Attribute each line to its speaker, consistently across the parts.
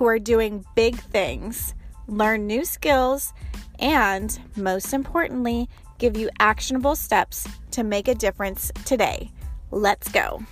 Speaker 1: who are doing big things, learn new skills, and most importantly, give you actionable steps to make a difference today. Let's go.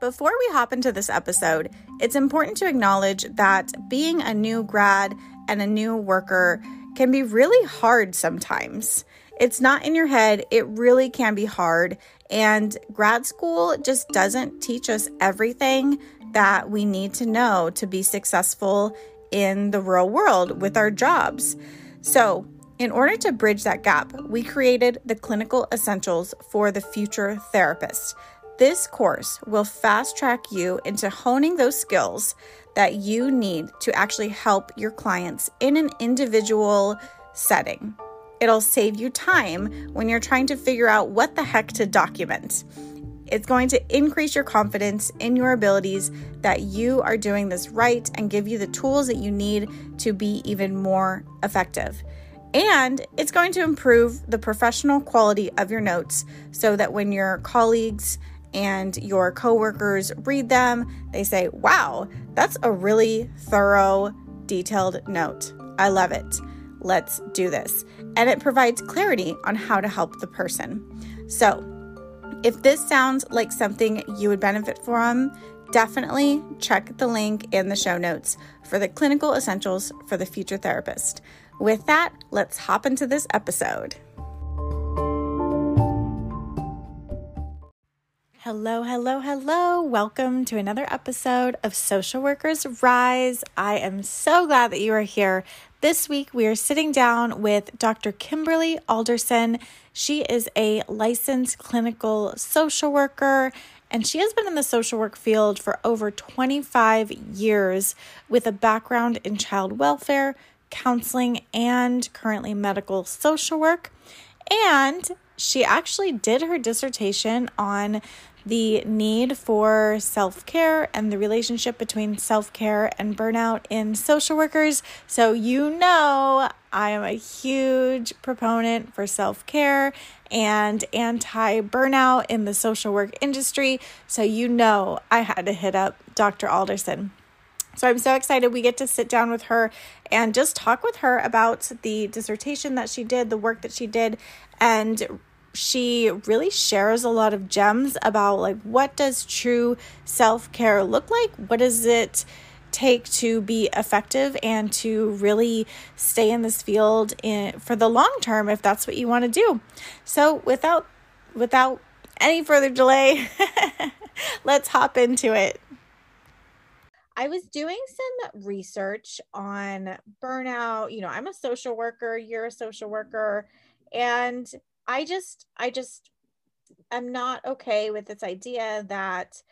Speaker 1: Before we hop into this episode, it's important to acknowledge that being a new grad and a new worker can be really hard sometimes. It's not in your head, it really can be hard. And grad school just doesn't teach us everything that we need to know to be successful in the real world with our jobs. So, in order to bridge that gap, we created the Clinical Essentials for the Future Therapist. This course will fast track you into honing those skills that you need to actually help your clients in an individual setting. It'll save you time when you're trying to figure out what the heck to document. It's going to increase your confidence in your abilities that you are doing this right and give you the tools that you need to be even more effective. And it's going to improve the professional quality of your notes so that when your colleagues and your coworkers read them, they say, wow, that's a really thorough, detailed note. I love it. Let's do this. And it provides clarity on how to help the person. So, if this sounds like something you would benefit from, definitely check the link in the show notes for the clinical essentials for the future therapist. With that, let's hop into this episode. Hello, hello, hello. Welcome to another episode of Social Workers Rise. I am so glad that you are here. This week, we are sitting down with Dr. Kimberly Alderson. She is a licensed clinical social worker and she has been in the social work field for over 25 years with a background in child welfare, counseling, and currently medical social work. And she actually did her dissertation on the need for self care and the relationship between self care and burnout in social workers. So, you know, I am a huge proponent for self care and anti burnout in the social work industry. So, you know, I had to hit up Dr. Alderson. So I'm so excited we get to sit down with her and just talk with her about the dissertation that she did, the work that she did, and she really shares a lot of gems about like what does true self-care look like? What does it take to be effective and to really stay in this field in for the long term if that's what you want to do? So without without any further delay let's hop into it. I was doing some research on burnout. You know, I'm a social worker, you're a social worker, and I just, I just, am not okay with this idea that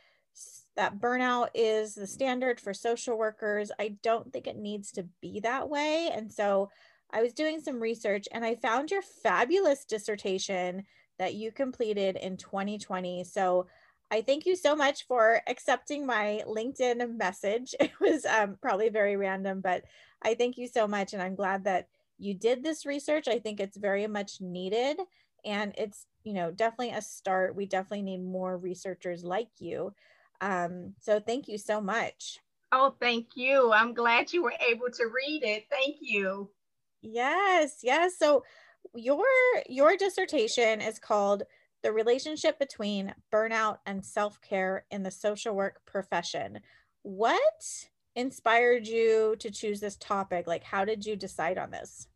Speaker 1: that burnout is the standard for social workers. I don't think it needs to be that way. And so I was doing some research and I found your fabulous dissertation that you completed in 2020. So I thank you so much for accepting my LinkedIn message. It was um, probably very random, but I thank you so much. And I'm glad that you did this research. I think it's very much needed and it's you know definitely a start. We definitely need more researchers like you. Um, so thank you so much.
Speaker 2: Oh thank you. I'm glad you were able to read it. Thank you.
Speaker 1: Yes yes. So your your dissertation is called the relationship between burnout and self-care in the social work profession. What inspired you to choose this topic? Like how did you decide on this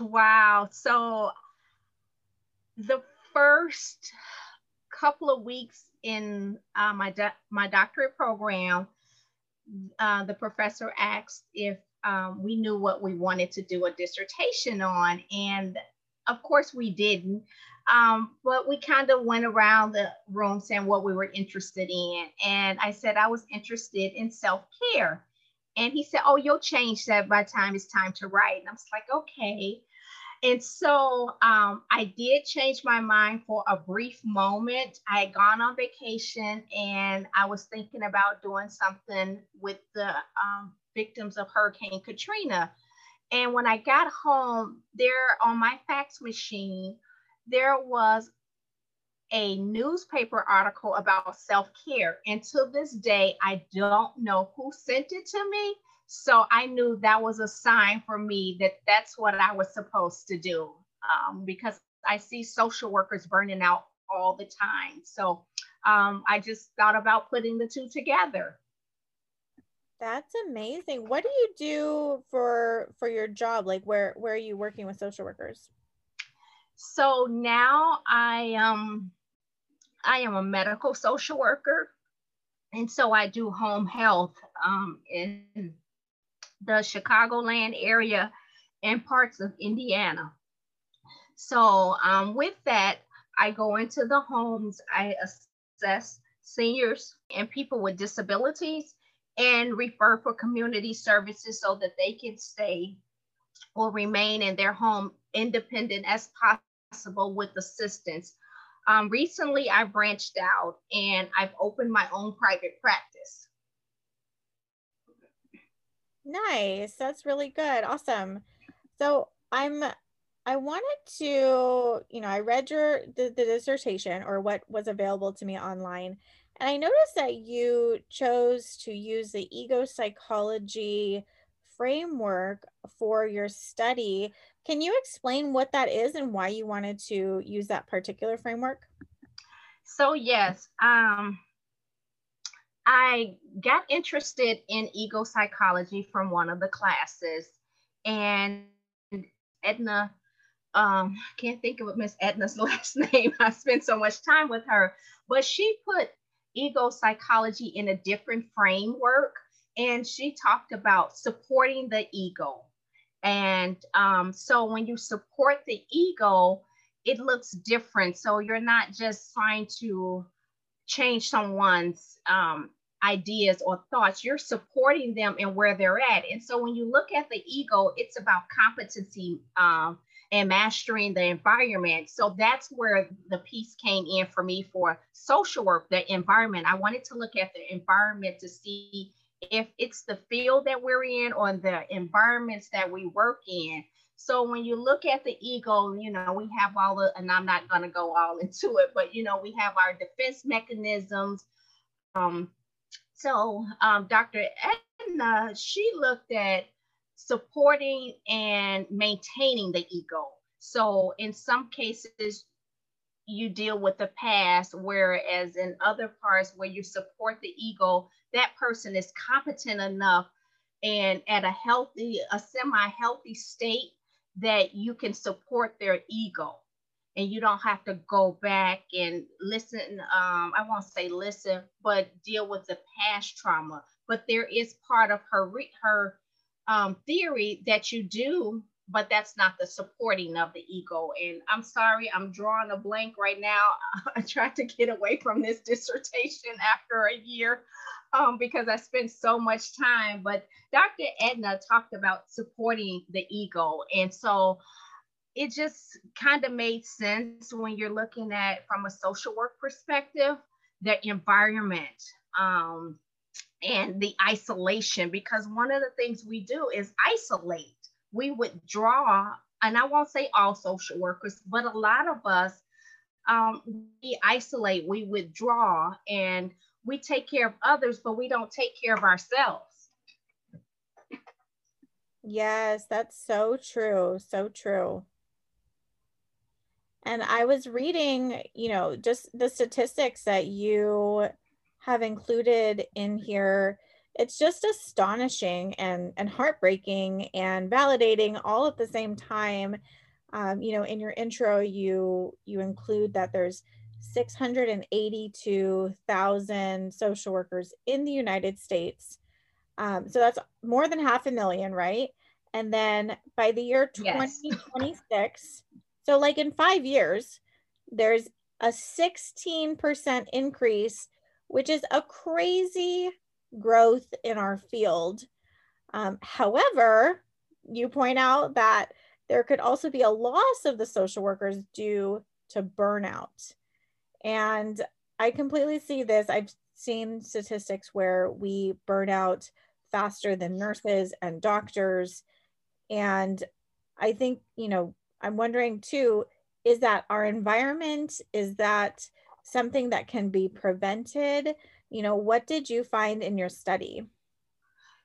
Speaker 2: Wow. So the first couple of weeks in uh, my do- my doctorate program, uh, the professor asked if um, we knew what we wanted to do a dissertation on, and of course we didn't. Um, but we kind of went around the room saying what we were interested in. And I said I was interested in self care. And he said, Oh, you'll change that by time it's time to write. And I was like, Okay. And so um, I did change my mind for a brief moment. I had gone on vacation and I was thinking about doing something with the um, victims of Hurricane Katrina. And when I got home, there on my fax machine, there was a newspaper article about self care. And to this day, I don't know who sent it to me. So I knew that was a sign for me that that's what I was supposed to do um, because I see social workers burning out all the time. So um, I just thought about putting the two together.
Speaker 1: That's amazing. What do you do for for your job? Like where where are you working with social workers?
Speaker 2: So now I um I am a medical social worker, and so I do home health um, in the Chicagoland area and parts of Indiana. So um, with that, I go into the homes, I assess seniors and people with disabilities and refer for community services so that they can stay or remain in their home independent as possible with assistance. Um, recently, I branched out and I've opened my own private practice.
Speaker 1: Nice. That's really good. Awesome. So I'm I wanted to, you know, I read your the, the dissertation or what was available to me online and I noticed that you chose to use the ego psychology framework for your study. Can you explain what that is and why you wanted to use that particular framework?
Speaker 2: So, yes, um, I got interested in ego psychology from one of the classes, and Edna, um, can't think of Miss Edna's last name. I spent so much time with her, but she put ego psychology in a different framework. And she talked about supporting the ego. And um, so when you support the ego, it looks different. So you're not just trying to change someone's um, ideas or thoughts, you're supporting them and where they're at. And so when you look at the ego, it's about competency um, and mastering the environment. So that's where the piece came in for me for social work, the environment. I wanted to look at the environment to see if it's the field that we're in or the environments that we work in. So when you look at the ego, you know, we have all the, and I'm not going to go all into it, but you know, we have our defense mechanisms. Um, so um, Dr. Edna, she looked at supporting and maintaining the ego. So in some cases, you deal with the past, whereas in other parts where you support the ego, that person is competent enough and at a healthy, a semi-healthy state that you can support their ego. And you don't have to go back and listen um, i won't say listen but deal with the past trauma. But there is part of her her um, theory that you do, but that's not the supporting of the ego. And I'm sorry, I'm drawing a blank right now. I tried to get away from this dissertation after a year um, because I spent so much time. But Dr. Edna talked about supporting the ego. And so it just kind of made sense when you're looking at from a social work perspective, the environment. Um, and the isolation because one of the things we do is isolate. We withdraw, and I won't say all social workers, but a lot of us, um, we isolate, we withdraw, and we take care of others, but we don't take care of ourselves.
Speaker 1: Yes, that's so true. So true. And I was reading, you know, just the statistics that you have included in here it's just astonishing and and heartbreaking and validating all at the same time um, you know in your intro you you include that there's 682,000 social workers in the United States. Um, so that's more than half a million, right? And then by the year 2026, yes. So, like in five years, there's a 16% increase, which is a crazy growth in our field. Um, however, you point out that there could also be a loss of the social workers due to burnout. And I completely see this. I've seen statistics where we burn out faster than nurses and doctors. And I think, you know, I'm wondering too is that our environment? Is that something that can be prevented? You know, what did you find in your study?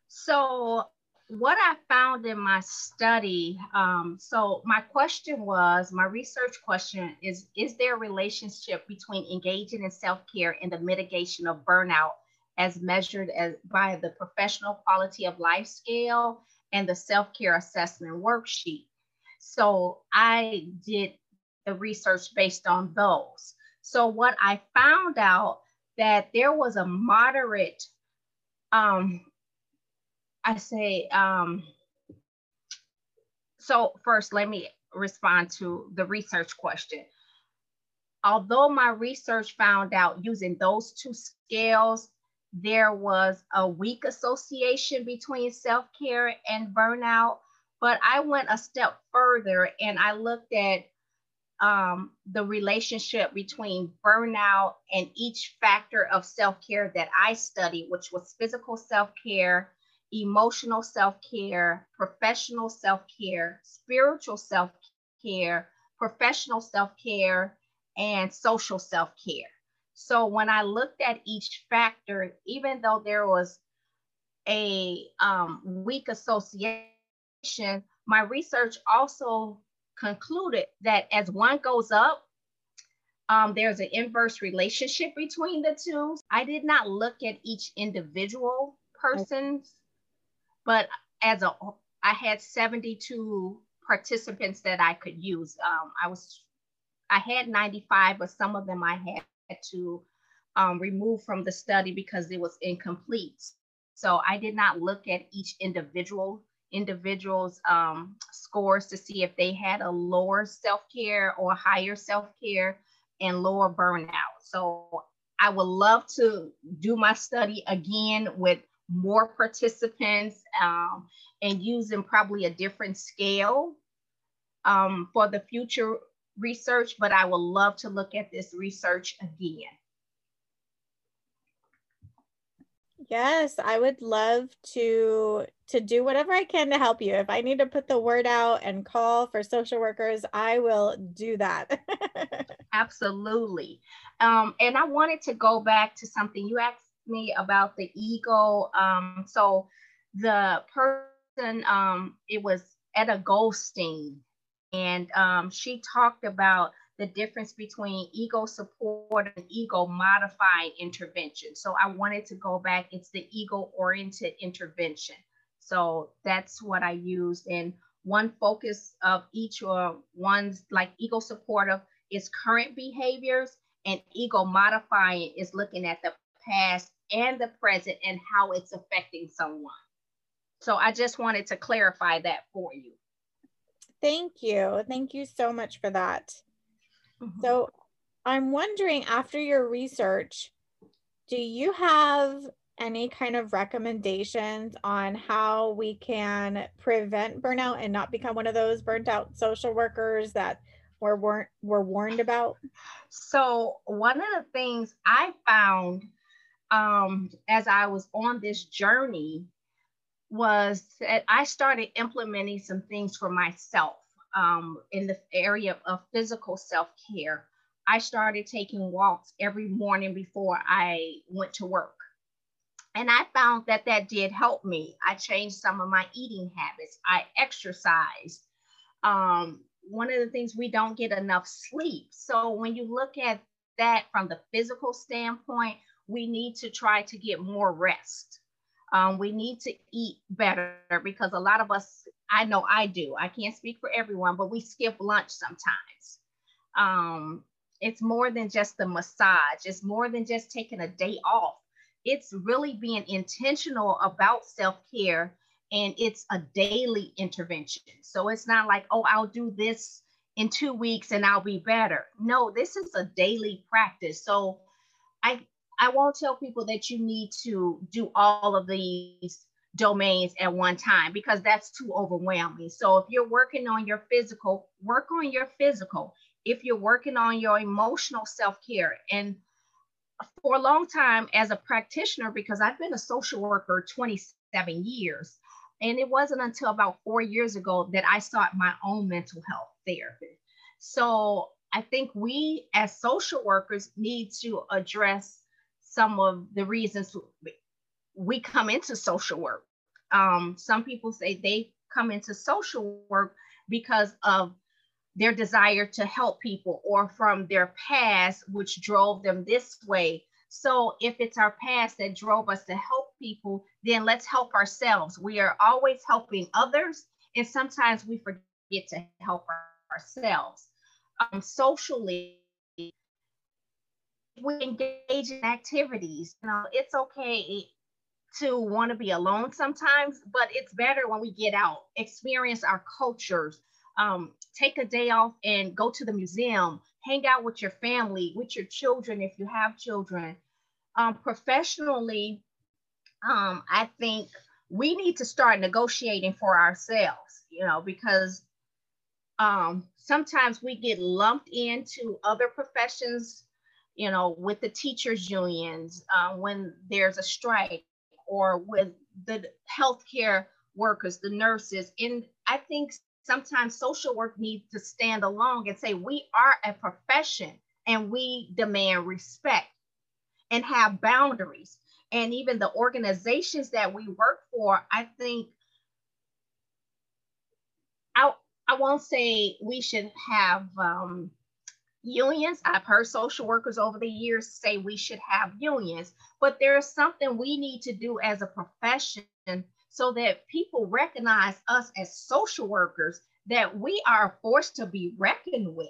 Speaker 2: So, what I found in my study, um, so my question was, my research question is, is there a relationship between engaging in self-care and the mitigation of burnout as measured as by the professional quality of life scale and the self-care assessment worksheet? So I did the research based on those. So what I found out that there was a moderate um, I say, um, so first, let me respond to the research question. Although my research found out using those two scales, there was a weak association between self care and burnout. But I went a step further and I looked at um, the relationship between burnout and each factor of self care that I studied, which was physical self care, emotional self care, professional self care, spiritual self care, professional self care, and social self care. So when I looked at each factor, even though there was a um, weak association, my research also concluded that as one goes up, um, there's an inverse relationship between the two. I did not look at each individual person's but as a I had 72 participants that I could use. Um, I was I had 95, but some of them I had to um, remove from the study because it was incomplete. So I did not look at each individual individual's um, scores to see if they had a lower self-care or higher self-care and lower burnout. So I would love to do my study again with more participants um, and using probably a different scale um, for the future research, but I would love to look at this research again.
Speaker 1: Yes, I would love to to do whatever I can to help you. If I need to put the word out and call for social workers, I will do that.
Speaker 2: Absolutely. Um, and I wanted to go back to something you asked me about the ego. Um, so the person, um, it was Eda Goldstein, and um, she talked about the difference between ego support and ego modifying intervention. So I wanted to go back. It's the ego oriented intervention. So that's what I used. And one focus of each or one's like ego supportive is current behaviors and ego modifying is looking at the past and the present and how it's affecting someone. So I just wanted to clarify that for you.
Speaker 1: Thank you. Thank you so much for that. Mm-hmm. So I'm wondering after your research, do you have any kind of recommendations on how we can prevent burnout and not become one of those burnt out social workers that we're, weren't, were warned about?
Speaker 2: So one of the things I found um, as I was on this journey was that I started implementing some things for myself um, in the area of physical self care. I started taking walks every morning before I went to work. And I found that that did help me. I changed some of my eating habits. I exercised. Um, one of the things we don't get enough sleep. So when you look at that from the physical standpoint, we need to try to get more rest. Um, we need to eat better because a lot of us, I know I do, I can't speak for everyone, but we skip lunch sometimes. Um, it's more than just the massage, it's more than just taking a day off. It's really being intentional about self care and it's a daily intervention. So it's not like, oh, I'll do this in two weeks and I'll be better. No, this is a daily practice. So I I won't tell people that you need to do all of these domains at one time because that's too overwhelming. So if you're working on your physical, work on your physical. If you're working on your emotional self-care and for a long time as a practitioner because I've been a social worker 27 years and it wasn't until about 4 years ago that I sought my own mental health therapy. So I think we as social workers need to address some of the reasons we come into social work. Um, some people say they come into social work because of their desire to help people or from their past, which drove them this way. So, if it's our past that drove us to help people, then let's help ourselves. We are always helping others, and sometimes we forget to help ourselves. Um, socially, we engage in activities. You know, it's okay to want to be alone sometimes, but it's better when we get out, experience our cultures, um, take a day off and go to the museum, hang out with your family, with your children if you have children. Um, professionally, um, I think we need to start negotiating for ourselves, you know, because um, sometimes we get lumped into other professions you know, with the teachers' unions, uh, when there's a strike, or with the healthcare workers, the nurses. And I think sometimes social work needs to stand along and say, we are a profession and we demand respect and have boundaries. And even the organizations that we work for, I think I, I won't say we should have um, unions. I've heard social workers over the years say we should have unions, but there's something we need to do as a profession so that people recognize us as social workers that we are a force to be reckoned with.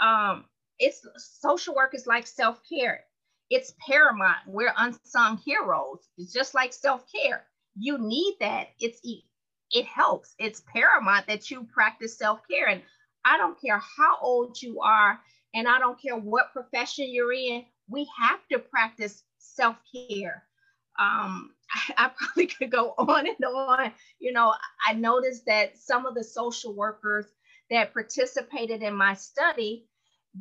Speaker 2: Um, it's social work is like self-care. It's paramount. We're unsung heroes. It's just like self-care. You need that. It's it helps. It's paramount that you practice self-care. And I don't care how old you are, and I don't care what profession you're in, we have to practice self care. Um, I, I, probably could go on and on. You know, I noticed that some of the social workers that participated in my study,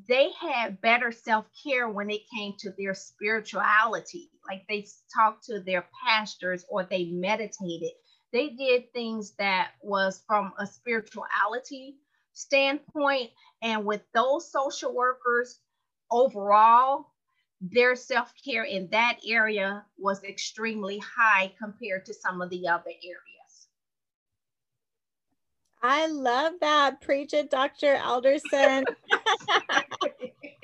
Speaker 2: they had better self care when it came to their spirituality. Like they talked to their pastors or they meditated. They did things that was from a spirituality standpoint. And with those social workers overall, their self care in that area was extremely high compared to some of the other areas.
Speaker 1: I love that. Preach it, Dr. Alderson.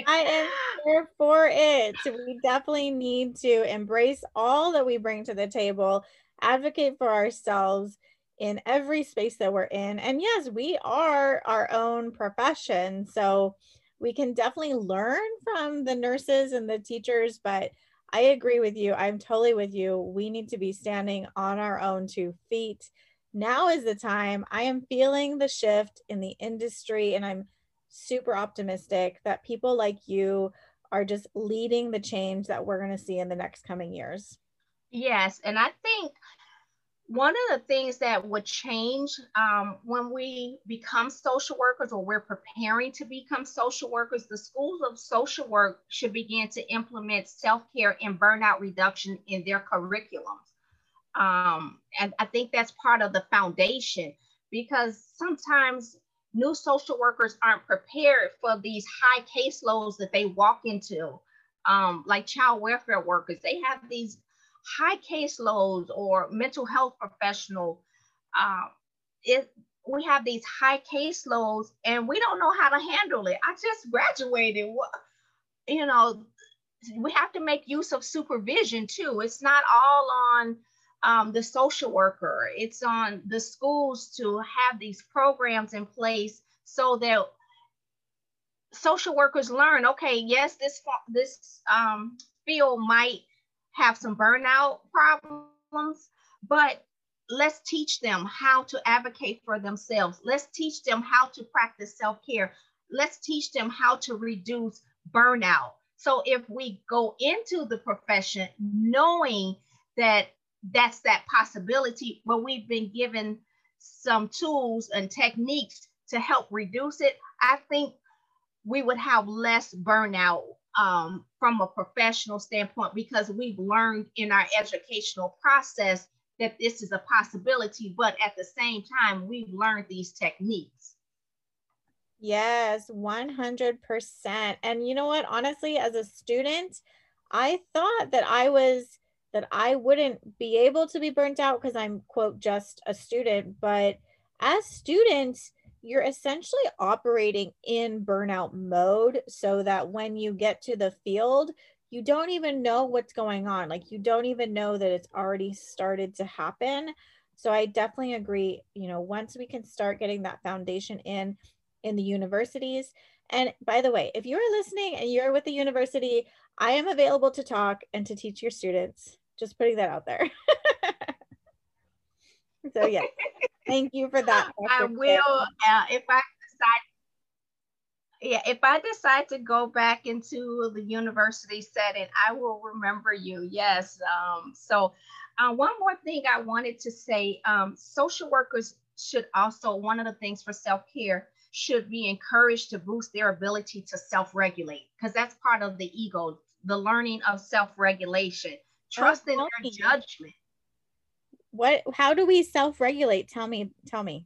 Speaker 1: I am here for it. We definitely need to embrace all that we bring to the table, advocate for ourselves, in every space that we're in. And yes, we are our own profession. So we can definitely learn from the nurses and the teachers, but I agree with you. I'm totally with you. We need to be standing on our own two feet. Now is the time. I am feeling the shift in the industry, and I'm super optimistic that people like you are just leading the change that we're going to see in the next coming years.
Speaker 2: Yes. And I think one of the things that would change um, when we become social workers or we're preparing to become social workers, the schools of social work should begin to implement self care and burnout reduction in their curriculums. Um, and I think that's part of the foundation because sometimes new social workers aren't prepared for these high caseloads that they walk into, um, like child welfare workers. They have these high caseloads or mental health professional, um, it, we have these high caseloads and we don't know how to handle it. I just graduated. You know, we have to make use of supervision too. It's not all on um, the social worker, it's on the schools to have these programs in place so that social workers learn okay yes this this um, field might have some burnout problems, but let's teach them how to advocate for themselves. Let's teach them how to practice self care. Let's teach them how to reduce burnout. So if we go into the profession knowing that that's that possibility, but we've been given some tools and techniques to help reduce it, I think we would have less burnout um, from a professional standpoint because we've learned in our educational process that this is a possibility, but at the same time, we've learned these techniques.
Speaker 1: Yes, 100%. And you know what? Honestly, as a student, I thought that I was that I wouldn't be able to be burnt out because I'm quote just a student, but as students, you're essentially operating in burnout mode so that when you get to the field, you don't even know what's going on. Like you don't even know that it's already started to happen. So I definitely agree, you know, once we can start getting that foundation in in the universities. And by the way, if you're listening and you're with the university, I am available to talk and to teach your students. Just putting that out there. so yeah, thank you for that.
Speaker 2: Dr. I will uh, if I decide. Yeah, if I decide to go back into the university setting, I will remember you. Yes. Um, so, uh, one more thing I wanted to say: um, social workers should also one of the things for self care should be encouraged to boost their ability to self-regulate because that's part of the ego, the learning of self-regulation, trust in their judgment
Speaker 1: what how do we self-regulate? Tell me tell me.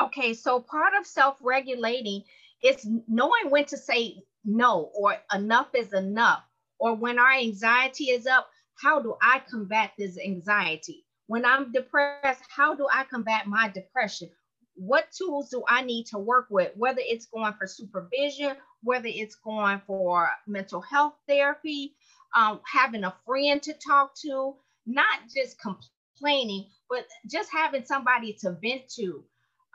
Speaker 2: Okay so part of self-regulating is knowing when to say no or enough is enough. Or when our anxiety is up how do i combat this anxiety? When i'm depressed how do i combat my depression? What tools do i need to work with? Whether it's going for supervision whether it's going for mental health therapy um, having a friend to talk to not just complain complaining, but just having somebody to vent to,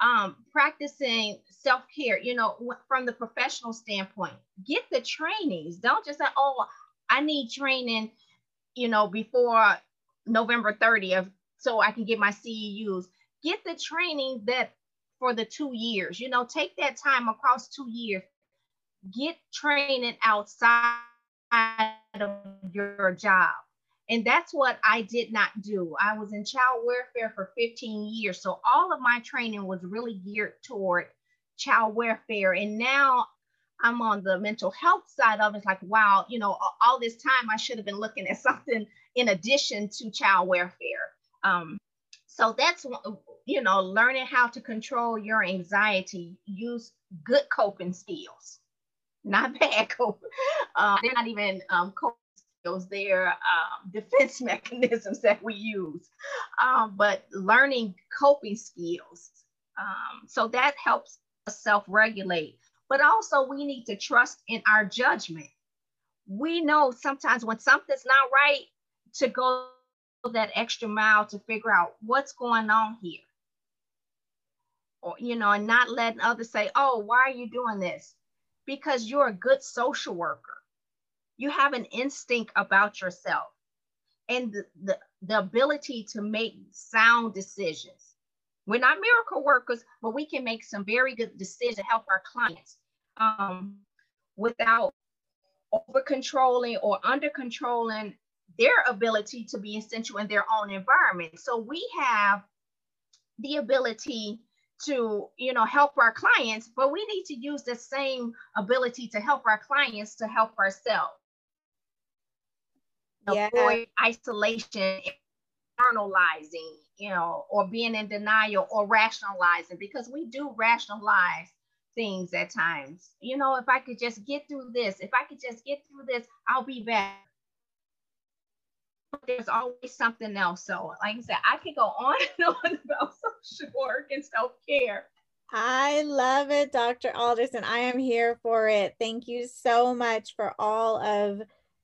Speaker 2: um, practicing self care, you know, from the professional standpoint, get the trainings. Don't just say, oh, I need training, you know, before November 30th so I can get my CEUs. Get the training that for the two years, you know, take that time across two years, get training outside of your job and that's what I did not do. I was in child welfare for 15 years. So all of my training was really geared toward child welfare. And now I'm on the mental health side of it. It's like, wow, you know, all this time I should have been looking at something in addition to child welfare. Um, so that's, you know, learning how to control your anxiety, use good coping skills, not bad coping. Uh, they're not even um, coping they're um, defense mechanisms that we use, um, but learning coping skills. Um, so that helps us self regulate. But also, we need to trust in our judgment. We know sometimes when something's not right to go that extra mile to figure out what's going on here. Or, you know, and not letting others say, oh, why are you doing this? Because you're a good social worker you have an instinct about yourself and the, the, the ability to make sound decisions. We're not miracle workers, but we can make some very good decisions to help our clients um, without over controlling or under controlling their ability to be essential in their own environment. So we have the ability to you know help our clients but we need to use the same ability to help our clients to help ourselves yeah. avoid isolation, internalizing, you know, or being in denial or rationalizing because we do rationalize things at times. You know, if I could just get through this, if I could just get through this, I'll be back. There's always something else. So, like I said, I could go on and on about social work and self care.
Speaker 1: I love it, Dr. Alderson. I am here for it. Thank you so much for all of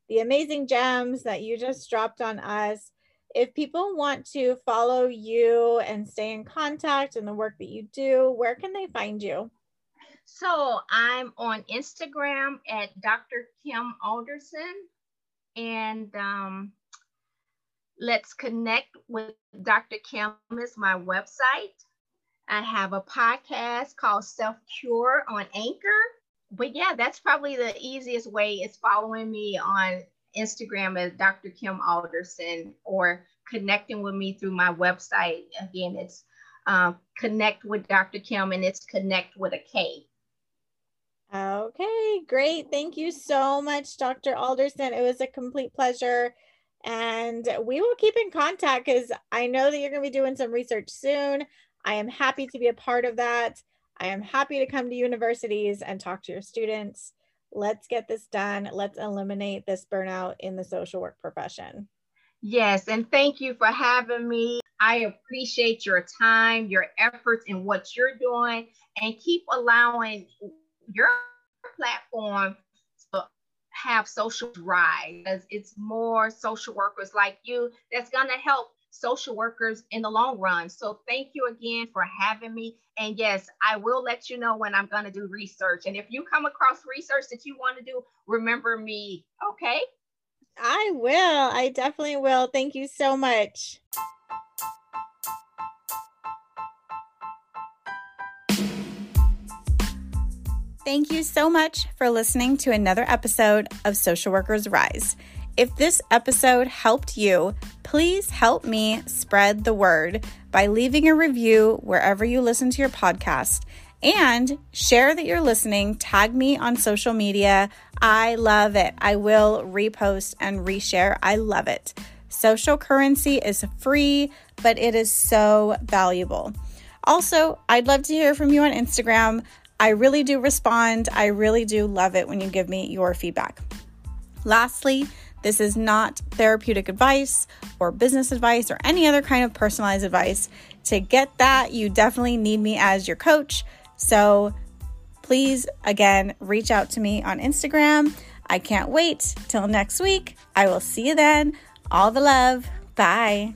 Speaker 1: the amazing gems that you just dropped on us. If people want to follow you and stay in contact and the work that you do, where can they find you?
Speaker 2: So I'm on Instagram at Dr. Kim Alderson. And um, Let's Connect with Dr. Kim is my website. I have a podcast called Self Cure on Anchor. But yeah, that's probably the easiest way is following me on Instagram as Dr. Kim Alderson or connecting with me through my website. Again, it's uh, Connect with Dr. Kim and it's Connect with a K.
Speaker 1: Okay, great. Thank you so much, Dr. Alderson. It was a complete pleasure. And we will keep in contact because I know that you're going to be doing some research soon. I am happy to be a part of that. I am happy to come to universities and talk to your students. Let's get this done. Let's eliminate this burnout in the social work profession.
Speaker 2: Yes, and thank you for having me. I appreciate your time, your efforts, and what you're doing, and keep allowing your platform to have social rise because it's more social workers like you that's going to help social workers in the long run. So thank you again for having me. And yes, I will let you know when I'm going to do research. And if you come across research that you want to do, remember me. Okay.
Speaker 1: I will. I definitely will. Thank you so much. Thank you so much for listening to another episode of Social Workers Rise. If this episode helped you, please help me spread the word by leaving a review wherever you listen to your podcast and share that you're listening. Tag me on social media. I love it. I will repost and reshare. I love it. Social currency is free, but it is so valuable. Also, I'd love to hear from you on Instagram. I really do respond. I really do love it when you give me your feedback. Lastly, this is not therapeutic advice or business advice or any other kind of personalized advice. To get that, you definitely need me as your coach. So please, again, reach out to me on Instagram. I can't wait till next week. I will see you then. All the love. Bye.